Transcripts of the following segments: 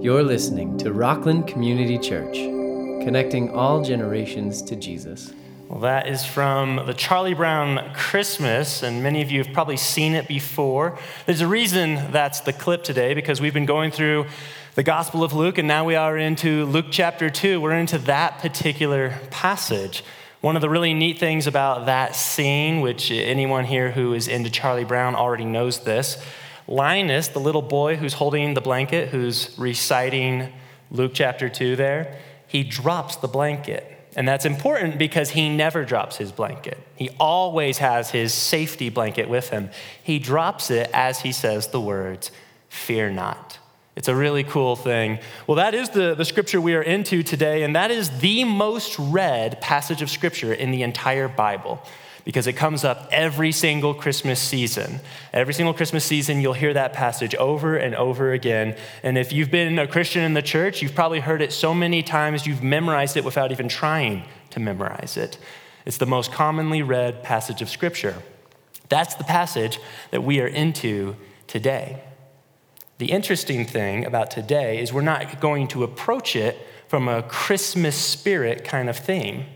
You're listening to Rockland Community Church, connecting all generations to Jesus. Well, that is from the Charlie Brown Christmas, and many of you have probably seen it before. There's a reason that's the clip today because we've been going through the Gospel of Luke, and now we are into Luke chapter 2. We're into that particular passage. One of the really neat things about that scene, which anyone here who is into Charlie Brown already knows this, Linus, the little boy who's holding the blanket, who's reciting Luke chapter 2 there, he drops the blanket. And that's important because he never drops his blanket. He always has his safety blanket with him. He drops it as he says the words, Fear not. It's a really cool thing. Well, that is the, the scripture we are into today, and that is the most read passage of scripture in the entire Bible because it comes up every single Christmas season. Every single Christmas season, you'll hear that passage over and over again. And if you've been a Christian in the church, you've probably heard it so many times you've memorized it without even trying to memorize it. It's the most commonly read passage of Scripture. That's the passage that we are into today. The interesting thing about today is we're not going to approach it from a Christmas spirit kind of theme.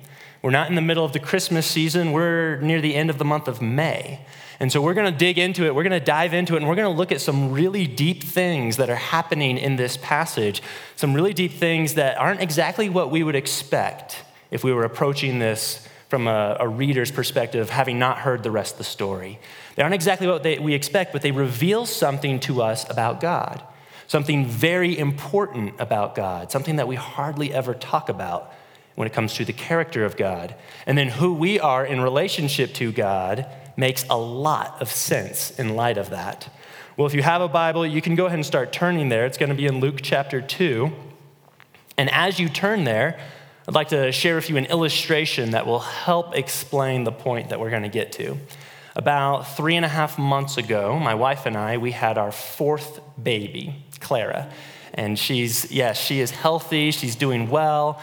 We're not in the middle of the Christmas season, we're near the end of the month of May. And so we're going to dig into it, we're going to dive into it, and we're going to look at some really deep things that are happening in this passage. Some really deep things that aren't exactly what we would expect if we were approaching this from a, a reader's perspective, having not heard the rest of the story. They aren't exactly what they, we expect, but they reveal something to us about God, something very important about God, something that we hardly ever talk about when it comes to the character of God. And then who we are in relationship to God makes a lot of sense in light of that. Well, if you have a Bible, you can go ahead and start turning there. It's going to be in Luke chapter 2. And as you turn there, I'd like to share with you an illustration that will help explain the point that we're going to get to. About three and a half months ago, my wife and I, we had our fourth baby, Clara. And she's, yes, yeah, she is healthy, she's doing well.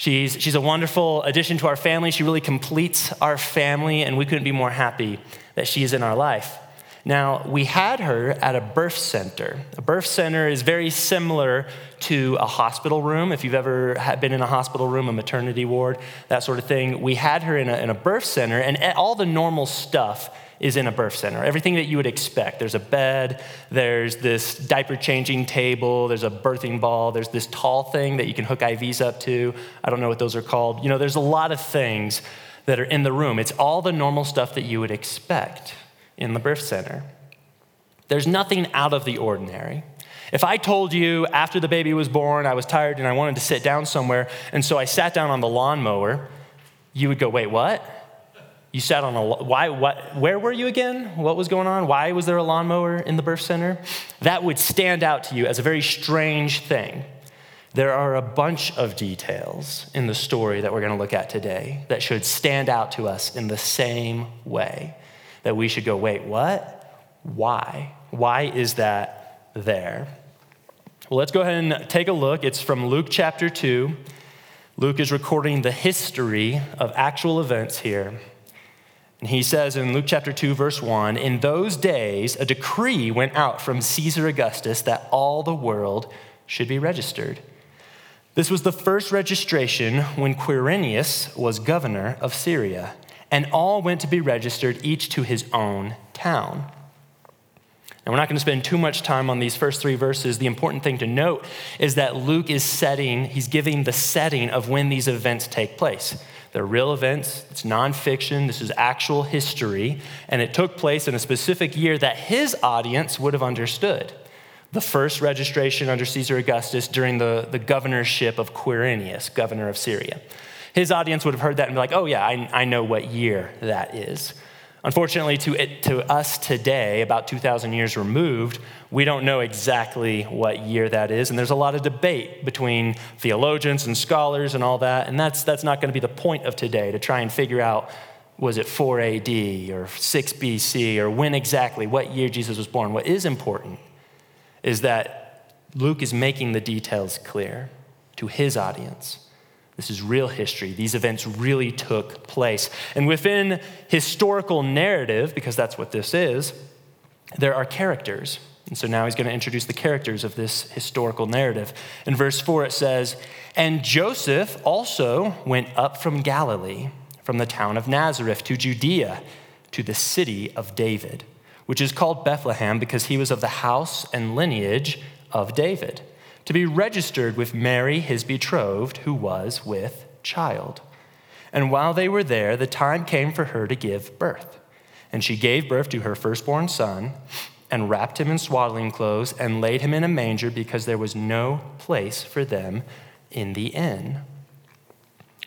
She's, she's a wonderful addition to our family. She really completes our family, and we couldn't be more happy that she is in our life. Now, we had her at a birth center. A birth center is very similar to a hospital room. If you've ever been in a hospital room, a maternity ward, that sort of thing, we had her in a, in a birth center, and all the normal stuff is in a birth center. Everything that you would expect. There's a bed, there's this diaper changing table, there's a birthing ball, there's this tall thing that you can hook IVs up to. I don't know what those are called. You know, there's a lot of things that are in the room. It's all the normal stuff that you would expect in the birth center. There's nothing out of the ordinary. If I told you after the baby was born, I was tired and I wanted to sit down somewhere, and so I sat down on the lawnmower, you would go, wait, what? You sat on a why what where were you again? What was going on? Why was there a lawnmower in the birth center? That would stand out to you as a very strange thing. There are a bunch of details in the story that we're going to look at today that should stand out to us in the same way. That we should go, wait, what? Why? Why is that there? Well, let's go ahead and take a look. It's from Luke chapter 2. Luke is recording the history of actual events here. And he says in Luke chapter 2, verse 1 In those days, a decree went out from Caesar Augustus that all the world should be registered. This was the first registration when Quirinius was governor of Syria, and all went to be registered, each to his own town. And we're not going to spend too much time on these first three verses. The important thing to note is that Luke is setting, he's giving the setting of when these events take place. They're real events, it's nonfiction, this is actual history, and it took place in a specific year that his audience would have understood. The first registration under Caesar Augustus during the, the governorship of Quirinius, governor of Syria. His audience would have heard that and be like, oh, yeah, I, I know what year that is. Unfortunately, to, it, to us today, about 2,000 years removed, we don't know exactly what year that is. And there's a lot of debate between theologians and scholars and all that. And that's, that's not going to be the point of today to try and figure out was it 4 AD or 6 BC or when exactly, what year Jesus was born. What is important is that Luke is making the details clear to his audience. This is real history. These events really took place. And within historical narrative, because that's what this is, there are characters. And so now he's going to introduce the characters of this historical narrative. In verse 4, it says, And Joseph also went up from Galilee, from the town of Nazareth to Judea, to the city of David, which is called Bethlehem because he was of the house and lineage of David, to be registered with Mary, his betrothed, who was with child. And while they were there, the time came for her to give birth. And she gave birth to her firstborn son and wrapped him in swaddling clothes and laid him in a manger because there was no place for them in the inn.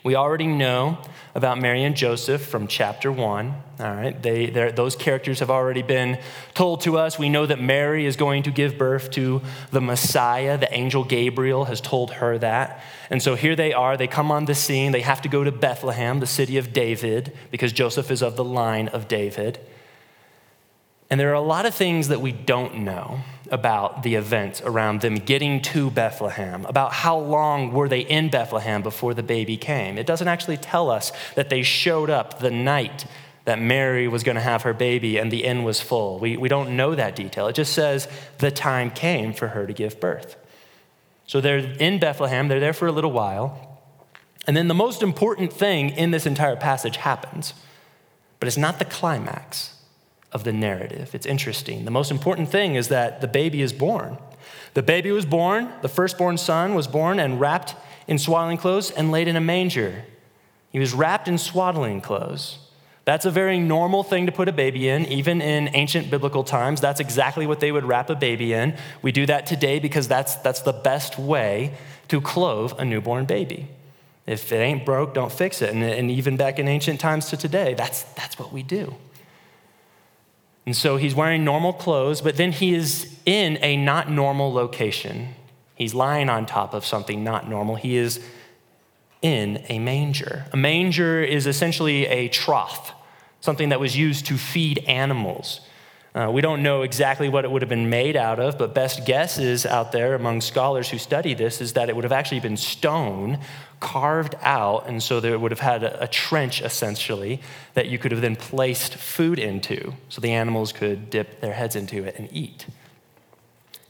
We already know about Mary and Joseph from chapter one. All right, they, those characters have already been told to us. We know that Mary is going to give birth to the Messiah. The angel Gabriel has told her that. And so here they are. They come on the scene. They have to go to Bethlehem, the city of David, because Joseph is of the line of David. And there are a lot of things that we don't know about the events around them getting to Bethlehem, about how long were they in Bethlehem before the baby came. It doesn't actually tell us that they showed up the night that Mary was going to have her baby and the inn was full. We, we don't know that detail. It just says the time came for her to give birth. So they're in Bethlehem, they're there for a little while. And then the most important thing in this entire passage happens, but it's not the climax of the narrative. It's interesting. The most important thing is that the baby is born. The baby was born, the firstborn son was born and wrapped in swaddling clothes and laid in a manger. He was wrapped in swaddling clothes. That's a very normal thing to put a baby in, even in ancient biblical times. That's exactly what they would wrap a baby in. We do that today because that's, that's the best way to clothe a newborn baby. If it ain't broke, don't fix it. And, and even back in ancient times to today, that's, that's what we do. And so he's wearing normal clothes, but then he is in a not normal location. He's lying on top of something not normal. He is in a manger. A manger is essentially a trough, something that was used to feed animals. Uh, we don't know exactly what it would have been made out of, but best guesses out there among scholars who study this is that it would have actually been stone carved out, and so there would have had a, a trench essentially that you could have then placed food into so the animals could dip their heads into it and eat.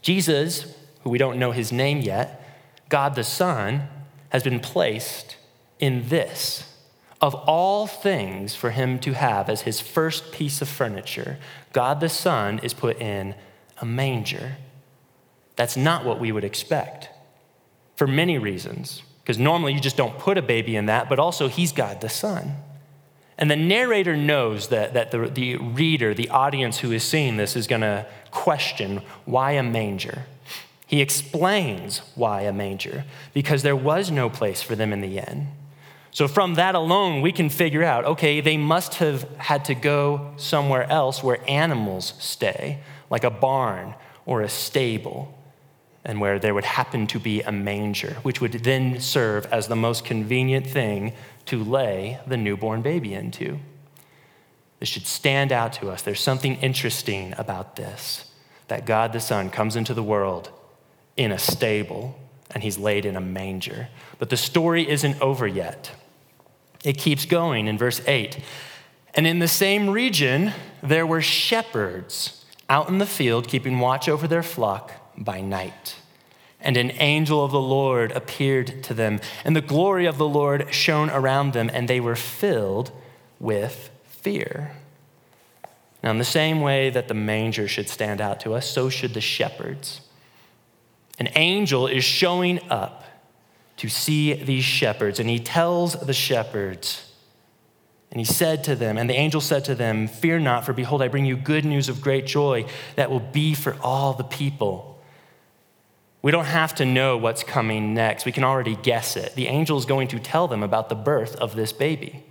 Jesus, who we don't know his name yet, God the Son, has been placed in this of all things for him to have as his first piece of furniture, God the Son is put in a manger. That's not what we would expect for many reasons. Because normally you just don't put a baby in that, but also he's God the Son. And the narrator knows that, that the, the reader, the audience who is seeing this, is going to question why a manger? He explains why a manger, because there was no place for them in the inn. So, from that alone, we can figure out okay, they must have had to go somewhere else where animals stay, like a barn or a stable, and where there would happen to be a manger, which would then serve as the most convenient thing to lay the newborn baby into. This should stand out to us. There's something interesting about this that God the Son comes into the world in a stable and he's laid in a manger. But the story isn't over yet. It keeps going in verse 8. And in the same region, there were shepherds out in the field keeping watch over their flock by night. And an angel of the Lord appeared to them, and the glory of the Lord shone around them, and they were filled with fear. Now, in the same way that the manger should stand out to us, so should the shepherds. An angel is showing up to see these shepherds. And he tells the shepherds, and he said to them, and the angel said to them, Fear not, for behold, I bring you good news of great joy that will be for all the people. We don't have to know what's coming next. We can already guess it. The angel is going to tell them about the birth of this baby.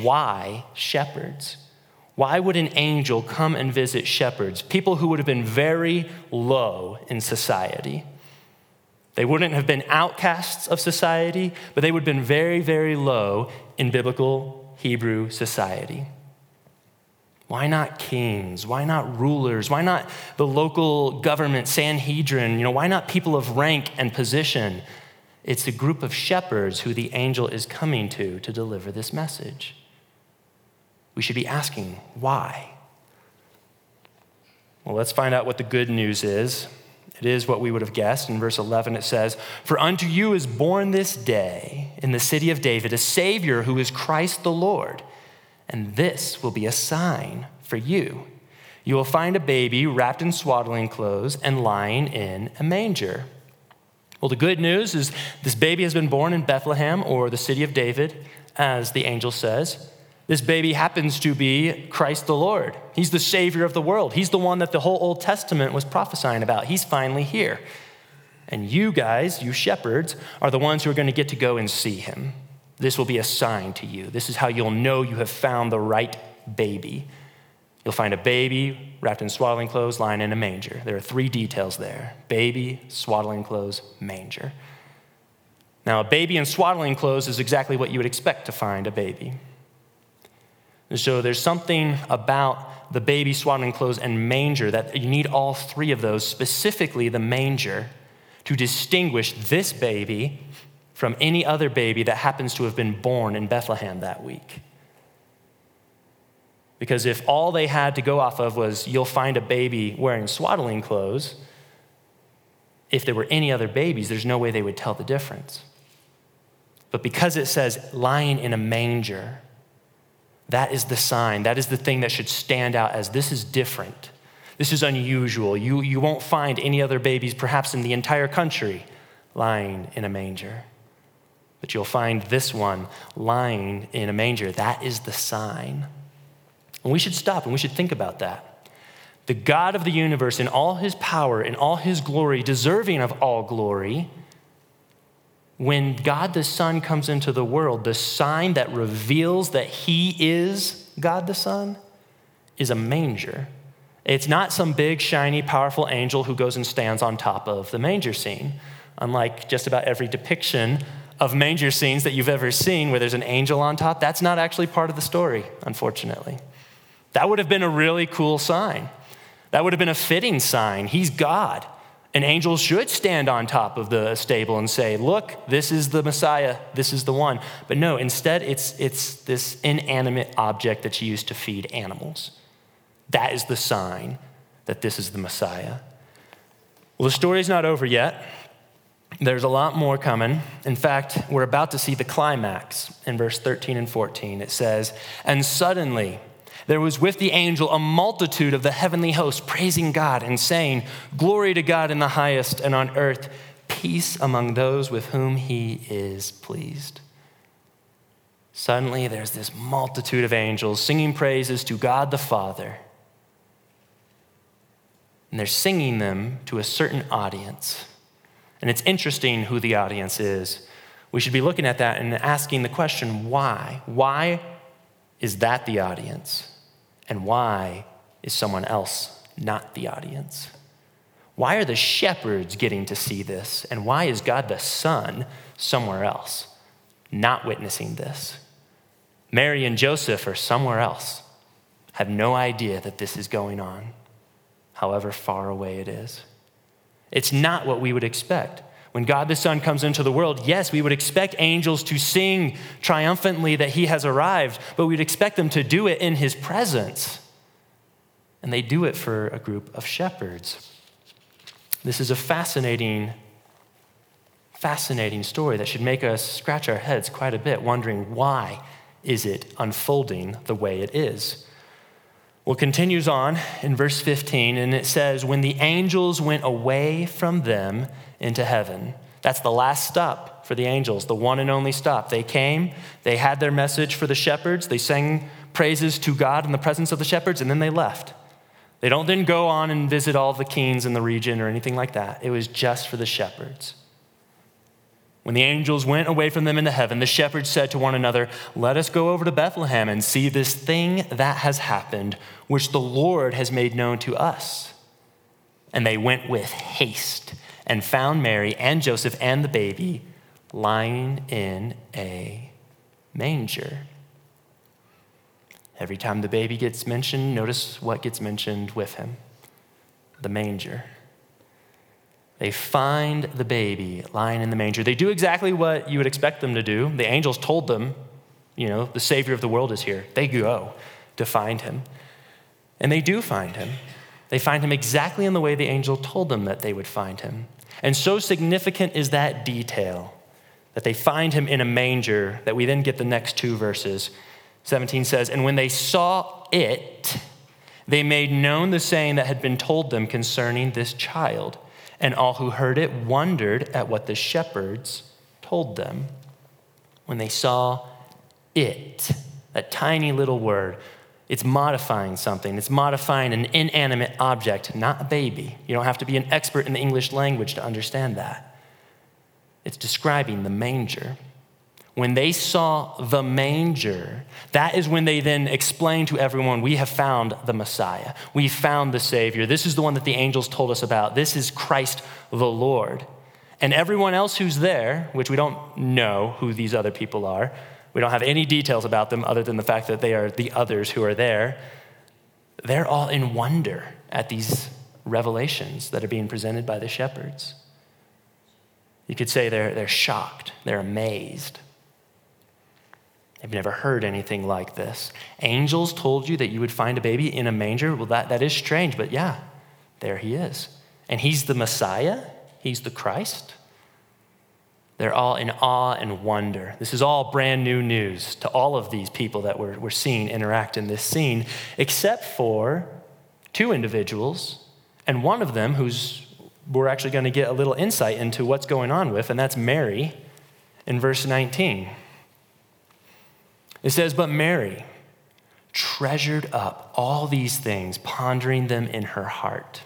Why shepherds? Why would an angel come and visit shepherds, people who would have been very low in society? They wouldn't have been outcasts of society, but they would have been very, very low in biblical Hebrew society. Why not kings? Why not rulers? Why not the local government, Sanhedrin? You know, why not people of rank and position? It's a group of shepherds who the angel is coming to to deliver this message. We should be asking, why? Well, let's find out what the good news is. It is what we would have guessed. In verse 11, it says, For unto you is born this day in the city of David a Savior who is Christ the Lord. And this will be a sign for you. You will find a baby wrapped in swaddling clothes and lying in a manger. Well, the good news is this baby has been born in Bethlehem or the city of David, as the angel says. This baby happens to be Christ the Lord. He's the Savior of the world. He's the one that the whole Old Testament was prophesying about. He's finally here. And you guys, you shepherds, are the ones who are going to get to go and see him. This will be a sign to you. This is how you'll know you have found the right baby. You'll find a baby wrapped in swaddling clothes lying in a manger. There are three details there baby, swaddling clothes, manger. Now, a baby in swaddling clothes is exactly what you would expect to find a baby. And so there's something about the baby swaddling clothes and manger that you need all three of those, specifically the manger, to distinguish this baby from any other baby that happens to have been born in Bethlehem that week. Because if all they had to go off of was you'll find a baby wearing swaddling clothes, if there were any other babies, there's no way they would tell the difference. But because it says lying in a manger, that is the sign. That is the thing that should stand out as this is different. This is unusual. You, you won't find any other babies, perhaps in the entire country, lying in a manger. But you'll find this one lying in a manger. That is the sign. And we should stop and we should think about that. The God of the universe, in all his power, in all his glory, deserving of all glory, when God the Son comes into the world, the sign that reveals that he is God the Son is a manger. It's not some big, shiny, powerful angel who goes and stands on top of the manger scene. Unlike just about every depiction of manger scenes that you've ever seen where there's an angel on top, that's not actually part of the story, unfortunately. That would have been a really cool sign. That would have been a fitting sign. He's God. An angel should stand on top of the stable and say, Look, this is the Messiah, this is the one. But no, instead, it's, it's this inanimate object that's used to feed animals. That is the sign that this is the Messiah. Well, the story's not over yet. There's a lot more coming. In fact, we're about to see the climax in verse 13 and 14. It says, And suddenly, there was with the angel a multitude of the heavenly host praising God and saying, Glory to God in the highest, and on earth, peace among those with whom he is pleased. Suddenly, there's this multitude of angels singing praises to God the Father. And they're singing them to a certain audience. And it's interesting who the audience is. We should be looking at that and asking the question why? Why is that the audience? And why is someone else not the audience? Why are the shepherds getting to see this? And why is God the Son somewhere else, not witnessing this? Mary and Joseph are somewhere else, have no idea that this is going on, however far away it is. It's not what we would expect. When God the Son comes into the world, yes, we would expect angels to sing triumphantly that he has arrived, but we'd expect them to do it in his presence. And they do it for a group of shepherds. This is a fascinating, fascinating story that should make us scratch our heads quite a bit, wondering why is it unfolding the way it is? Well, it continues on in verse 15, and it says, When the angels went away from them into heaven, that's the last stop for the angels, the one and only stop. They came, they had their message for the shepherds, they sang praises to God in the presence of the shepherds, and then they left. They don't then go on and visit all the kings in the region or anything like that. It was just for the shepherds. When the angels went away from them into heaven, the shepherds said to one another, Let us go over to Bethlehem and see this thing that has happened, which the Lord has made known to us. And they went with haste and found Mary and Joseph and the baby lying in a manger. Every time the baby gets mentioned, notice what gets mentioned with him the manger. They find the baby lying in the manger. They do exactly what you would expect them to do. The angels told them, you know, the Savior of the world is here. They go to find him. And they do find him. They find him exactly in the way the angel told them that they would find him. And so significant is that detail that they find him in a manger that we then get the next two verses. 17 says, And when they saw it, they made known the saying that had been told them concerning this child. And all who heard it wondered at what the shepherds told them. When they saw it, that tiny little word, it's modifying something. It's modifying an inanimate object, not a baby. You don't have to be an expert in the English language to understand that. It's describing the manger. When they saw the manger, that is when they then explained to everyone, We have found the Messiah. We found the Savior. This is the one that the angels told us about. This is Christ the Lord. And everyone else who's there, which we don't know who these other people are, we don't have any details about them other than the fact that they are the others who are there. They're all in wonder at these revelations that are being presented by the shepherds. You could say they're, they're shocked, they're amazed. They've never heard anything like this. Angels told you that you would find a baby in a manger. Well, that, that is strange, but yeah, there he is. And he's the Messiah, he's the Christ. They're all in awe and wonder. This is all brand new news to all of these people that we're, we're seeing interact in this scene, except for two individuals, and one of them who's we're actually going to get a little insight into what's going on with, and that's Mary in verse 19. It says, But Mary treasured up all these things, pondering them in her heart.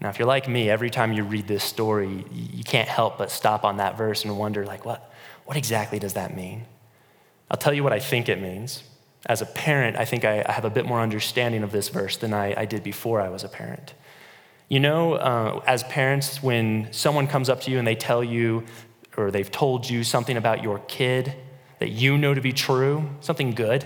Now, if you're like me, every time you read this story, you can't help but stop on that verse and wonder, like, what, what exactly does that mean? I'll tell you what I think it means. As a parent, I think I, have a bit more understanding of this verse than I, I did before I was a parent. You know, uh, as parents, when someone comes up to you and they tell you, or they've told you something about your kid that you know to be true, something good,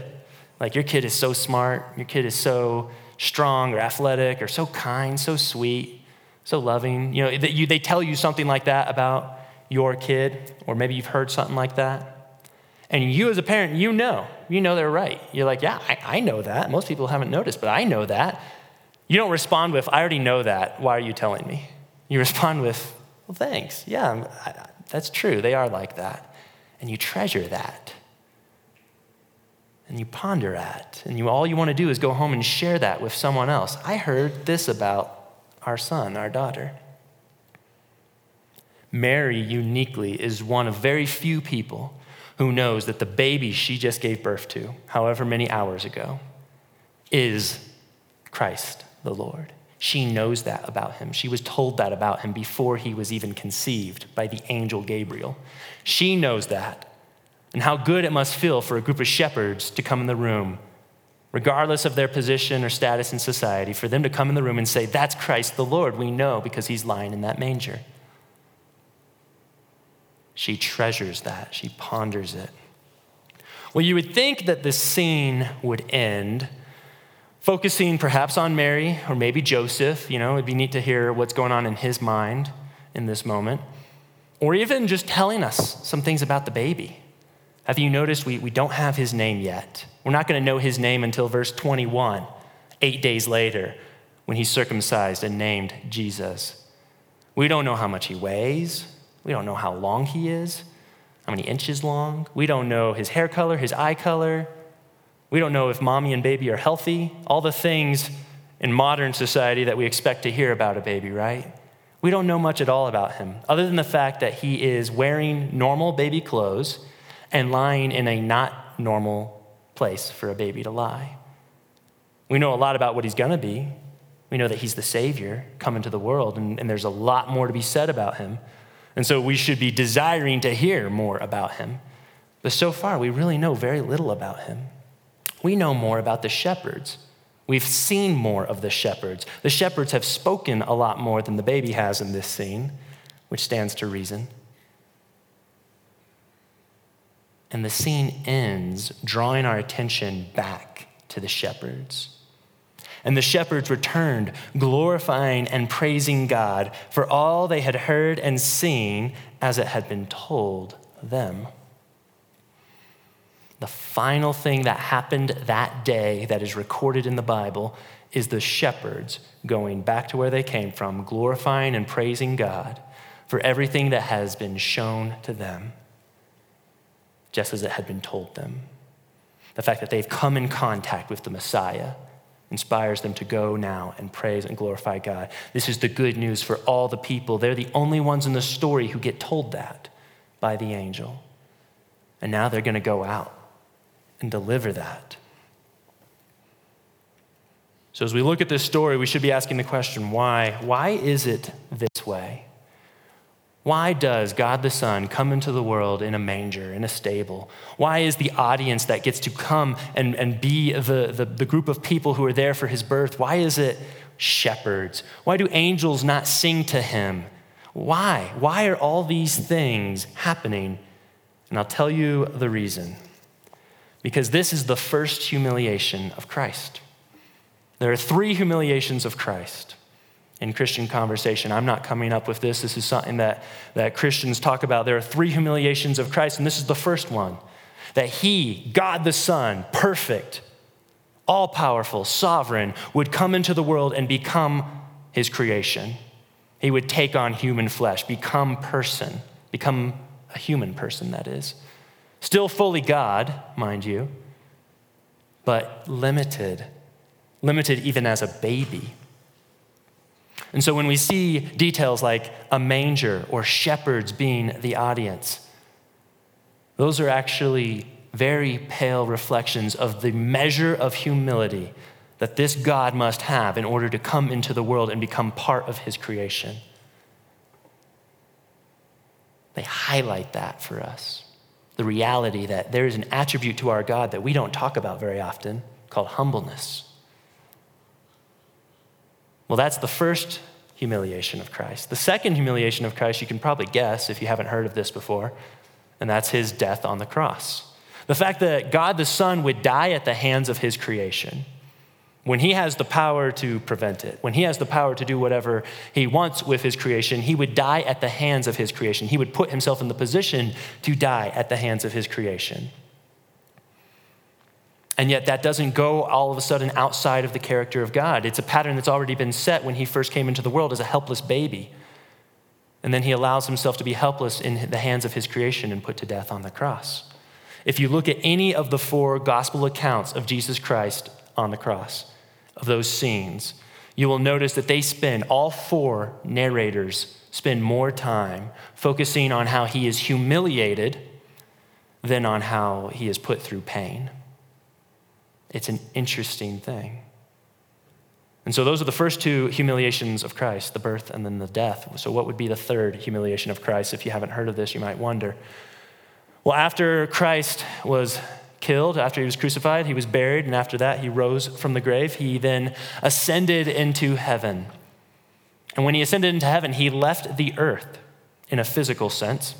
like your kid is so smart, your kid is so strong or athletic or so kind, so sweet, so loving. You know, that you, they tell you something like that about your kid, or maybe you've heard something like that. And you, as a parent, you know, you know they're right. You're like, yeah, I, I know that. Most people haven't noticed, but I know that. You don't respond with, I already know that. Why are you telling me? You respond with, well, thanks. Yeah, I, that's true. They are like that. And you treasure that. And you ponder at. And you, all you want to do is go home and share that with someone else. I heard this about our son, our daughter. Mary, uniquely, is one of very few people who knows that the baby she just gave birth to, however many hours ago, is Christ the Lord. She knows that about him. She was told that about him before he was even conceived by the angel Gabriel. She knows that. And how good it must feel for a group of shepherds to come in the room regardless of their position or status in society, for them to come in the room and say, That's Christ the Lord. We know because he's lying in that manger. She treasures that, she ponders it. Well, you would think that the scene would end focusing perhaps on Mary or maybe Joseph. You know, it'd be neat to hear what's going on in his mind in this moment. Or even just telling us some things about the baby. Have you noticed we, we don't have his name yet? We're not going to know his name until verse 21, eight days later, when he's circumcised and named Jesus. We don't know how much he weighs. We don't know how long he is, how many inches long. We don't know his hair color, his eye color. We don't know if mommy and baby are healthy. All the things in modern society that we expect to hear about a baby, right? We don't know much at all about him, other than the fact that he is wearing normal baby clothes and lying in a not normal place for a baby to lie. We know a lot about what he's going to be. We know that he's the Savior come into the world, and, and there's a lot more to be said about him. And so we should be desiring to hear more about him. But so far, we really know very little about him. We know more about the shepherds. We've seen more of the shepherds. The shepherds have spoken a lot more than the baby has in this scene, which stands to reason. And the scene ends drawing our attention back to the shepherds. And the shepherds returned, glorifying and praising God for all they had heard and seen as it had been told them. The final thing that happened that day that is recorded in the Bible is the shepherds going back to where they came from, glorifying and praising God for everything that has been shown to them, just as it had been told them. The fact that they've come in contact with the Messiah inspires them to go now and praise and glorify God. This is the good news for all the people. They're the only ones in the story who get told that by the angel. And now they're going to go out and deliver that. So, as we look at this story, we should be asking the question why? Why is it this way? Why does God the Son come into the world in a manger, in a stable? Why is the audience that gets to come and, and be the, the, the group of people who are there for his birth? Why is it shepherds? Why do angels not sing to him? Why? Why are all these things happening? And I'll tell you the reason. Because this is the first humiliation of Christ. There are three humiliations of Christ in Christian conversation. I'm not coming up with this. This is something that, that Christians talk about. There are three humiliations of Christ, and this is the first one that He, God the Son, perfect, all powerful, sovereign, would come into the world and become His creation. He would take on human flesh, become person, become a human person, that is. Still fully God, mind you, but limited, limited even as a baby. And so when we see details like a manger or shepherds being the audience, those are actually very pale reflections of the measure of humility that this God must have in order to come into the world and become part of his creation. They highlight that for us the reality that there is an attribute to our God that we don't talk about very often called humbleness. Well, that's the first humiliation of Christ. The second humiliation of Christ, you can probably guess if you haven't heard of this before, and that's his death on the cross. The fact that God the Son would die at the hands of his creation when he has the power to prevent it, when he has the power to do whatever he wants with his creation, he would die at the hands of his creation. He would put himself in the position to die at the hands of his creation. And yet, that doesn't go all of a sudden outside of the character of God. It's a pattern that's already been set when he first came into the world as a helpless baby. And then he allows himself to be helpless in the hands of his creation and put to death on the cross. If you look at any of the four gospel accounts of Jesus Christ on the cross, of those scenes, you will notice that they spend, all four narrators spend more time focusing on how he is humiliated than on how he is put through pain. It's an interesting thing. And so, those are the first two humiliations of Christ the birth and then the death. So, what would be the third humiliation of Christ? If you haven't heard of this, you might wonder. Well, after Christ was killed, after he was crucified, he was buried, and after that, he rose from the grave. He then ascended into heaven. And when he ascended into heaven, he left the earth in a physical sense,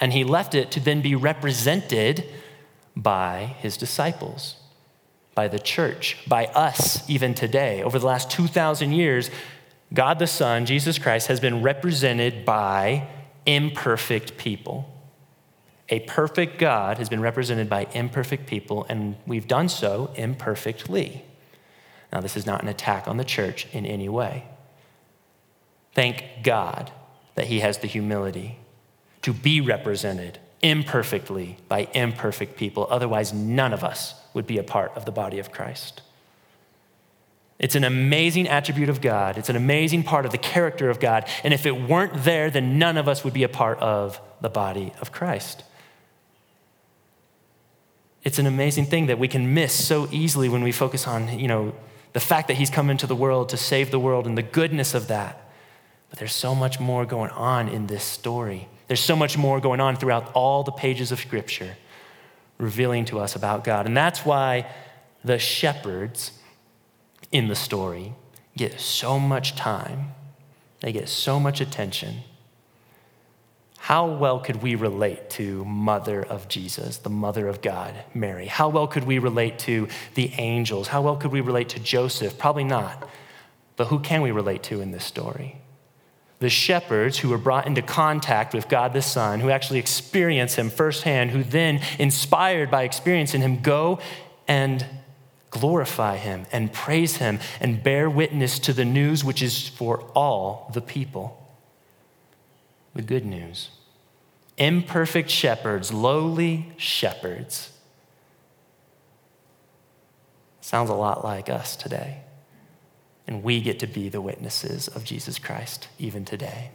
and he left it to then be represented by his disciples by the church, by us even today. Over the last 2,000 years, God the Son, Jesus Christ, has been represented by imperfect people. A perfect God has been represented by imperfect people, and we've done so imperfectly. Now, this is not an attack on the church in any way. Thank God that He has the humility to be represented imperfectly by imperfect people. Otherwise, none of us would be a part of the body of Christ. It's an amazing attribute of God. It's an amazing part of the character of God. And if it weren't there, then none of us would be a part of the body of Christ. It's an amazing thing that we can miss so easily when we focus on, you know, the fact that he's come into the world to save the world and the goodness of that. But there's so much more going on in this story. There's so much more going on throughout all the pages of Scripture revealing to us about God. And that's why the shepherds in the story get so much time, they get so much attention. How well could we relate to mother of Jesus, the mother of God, Mary? How well could we relate to the angels? How well could we relate to Joseph? Probably not. But who can we relate to in this story? the shepherds who were brought into contact with God the Son, who actually experience him firsthand, who then, inspired by experiencing him, go and glorify him and praise him and bear witness to the news which is for all the people. The good news. Imperfect shepherds, lowly shepherds. Sounds a lot like us today. And we get to be the witnesses of Jesus Christ even today.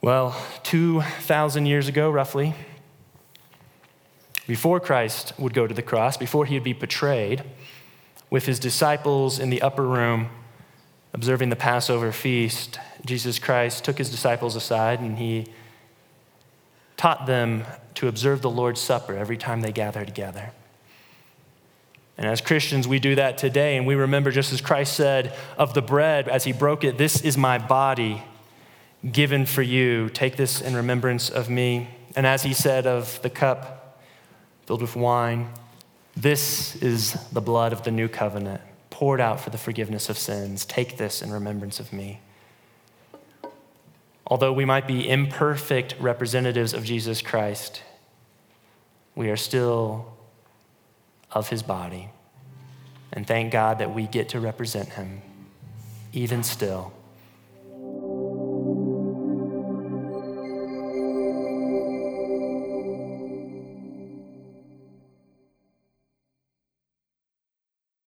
Well, 2,000 years ago, roughly, before Christ would go to the cross, before he would be betrayed, with his disciples in the upper room observing the Passover feast, Jesus Christ took his disciples aside and he taught them to observe the Lord's Supper every time they gather together. And as Christians, we do that today, and we remember, just as Christ said of the bread as he broke it, This is my body given for you. Take this in remembrance of me. And as he said of the cup filled with wine, This is the blood of the new covenant, poured out for the forgiveness of sins. Take this in remembrance of me. Although we might be imperfect representatives of Jesus Christ, we are still of his body. And thank God that we get to represent him, even still.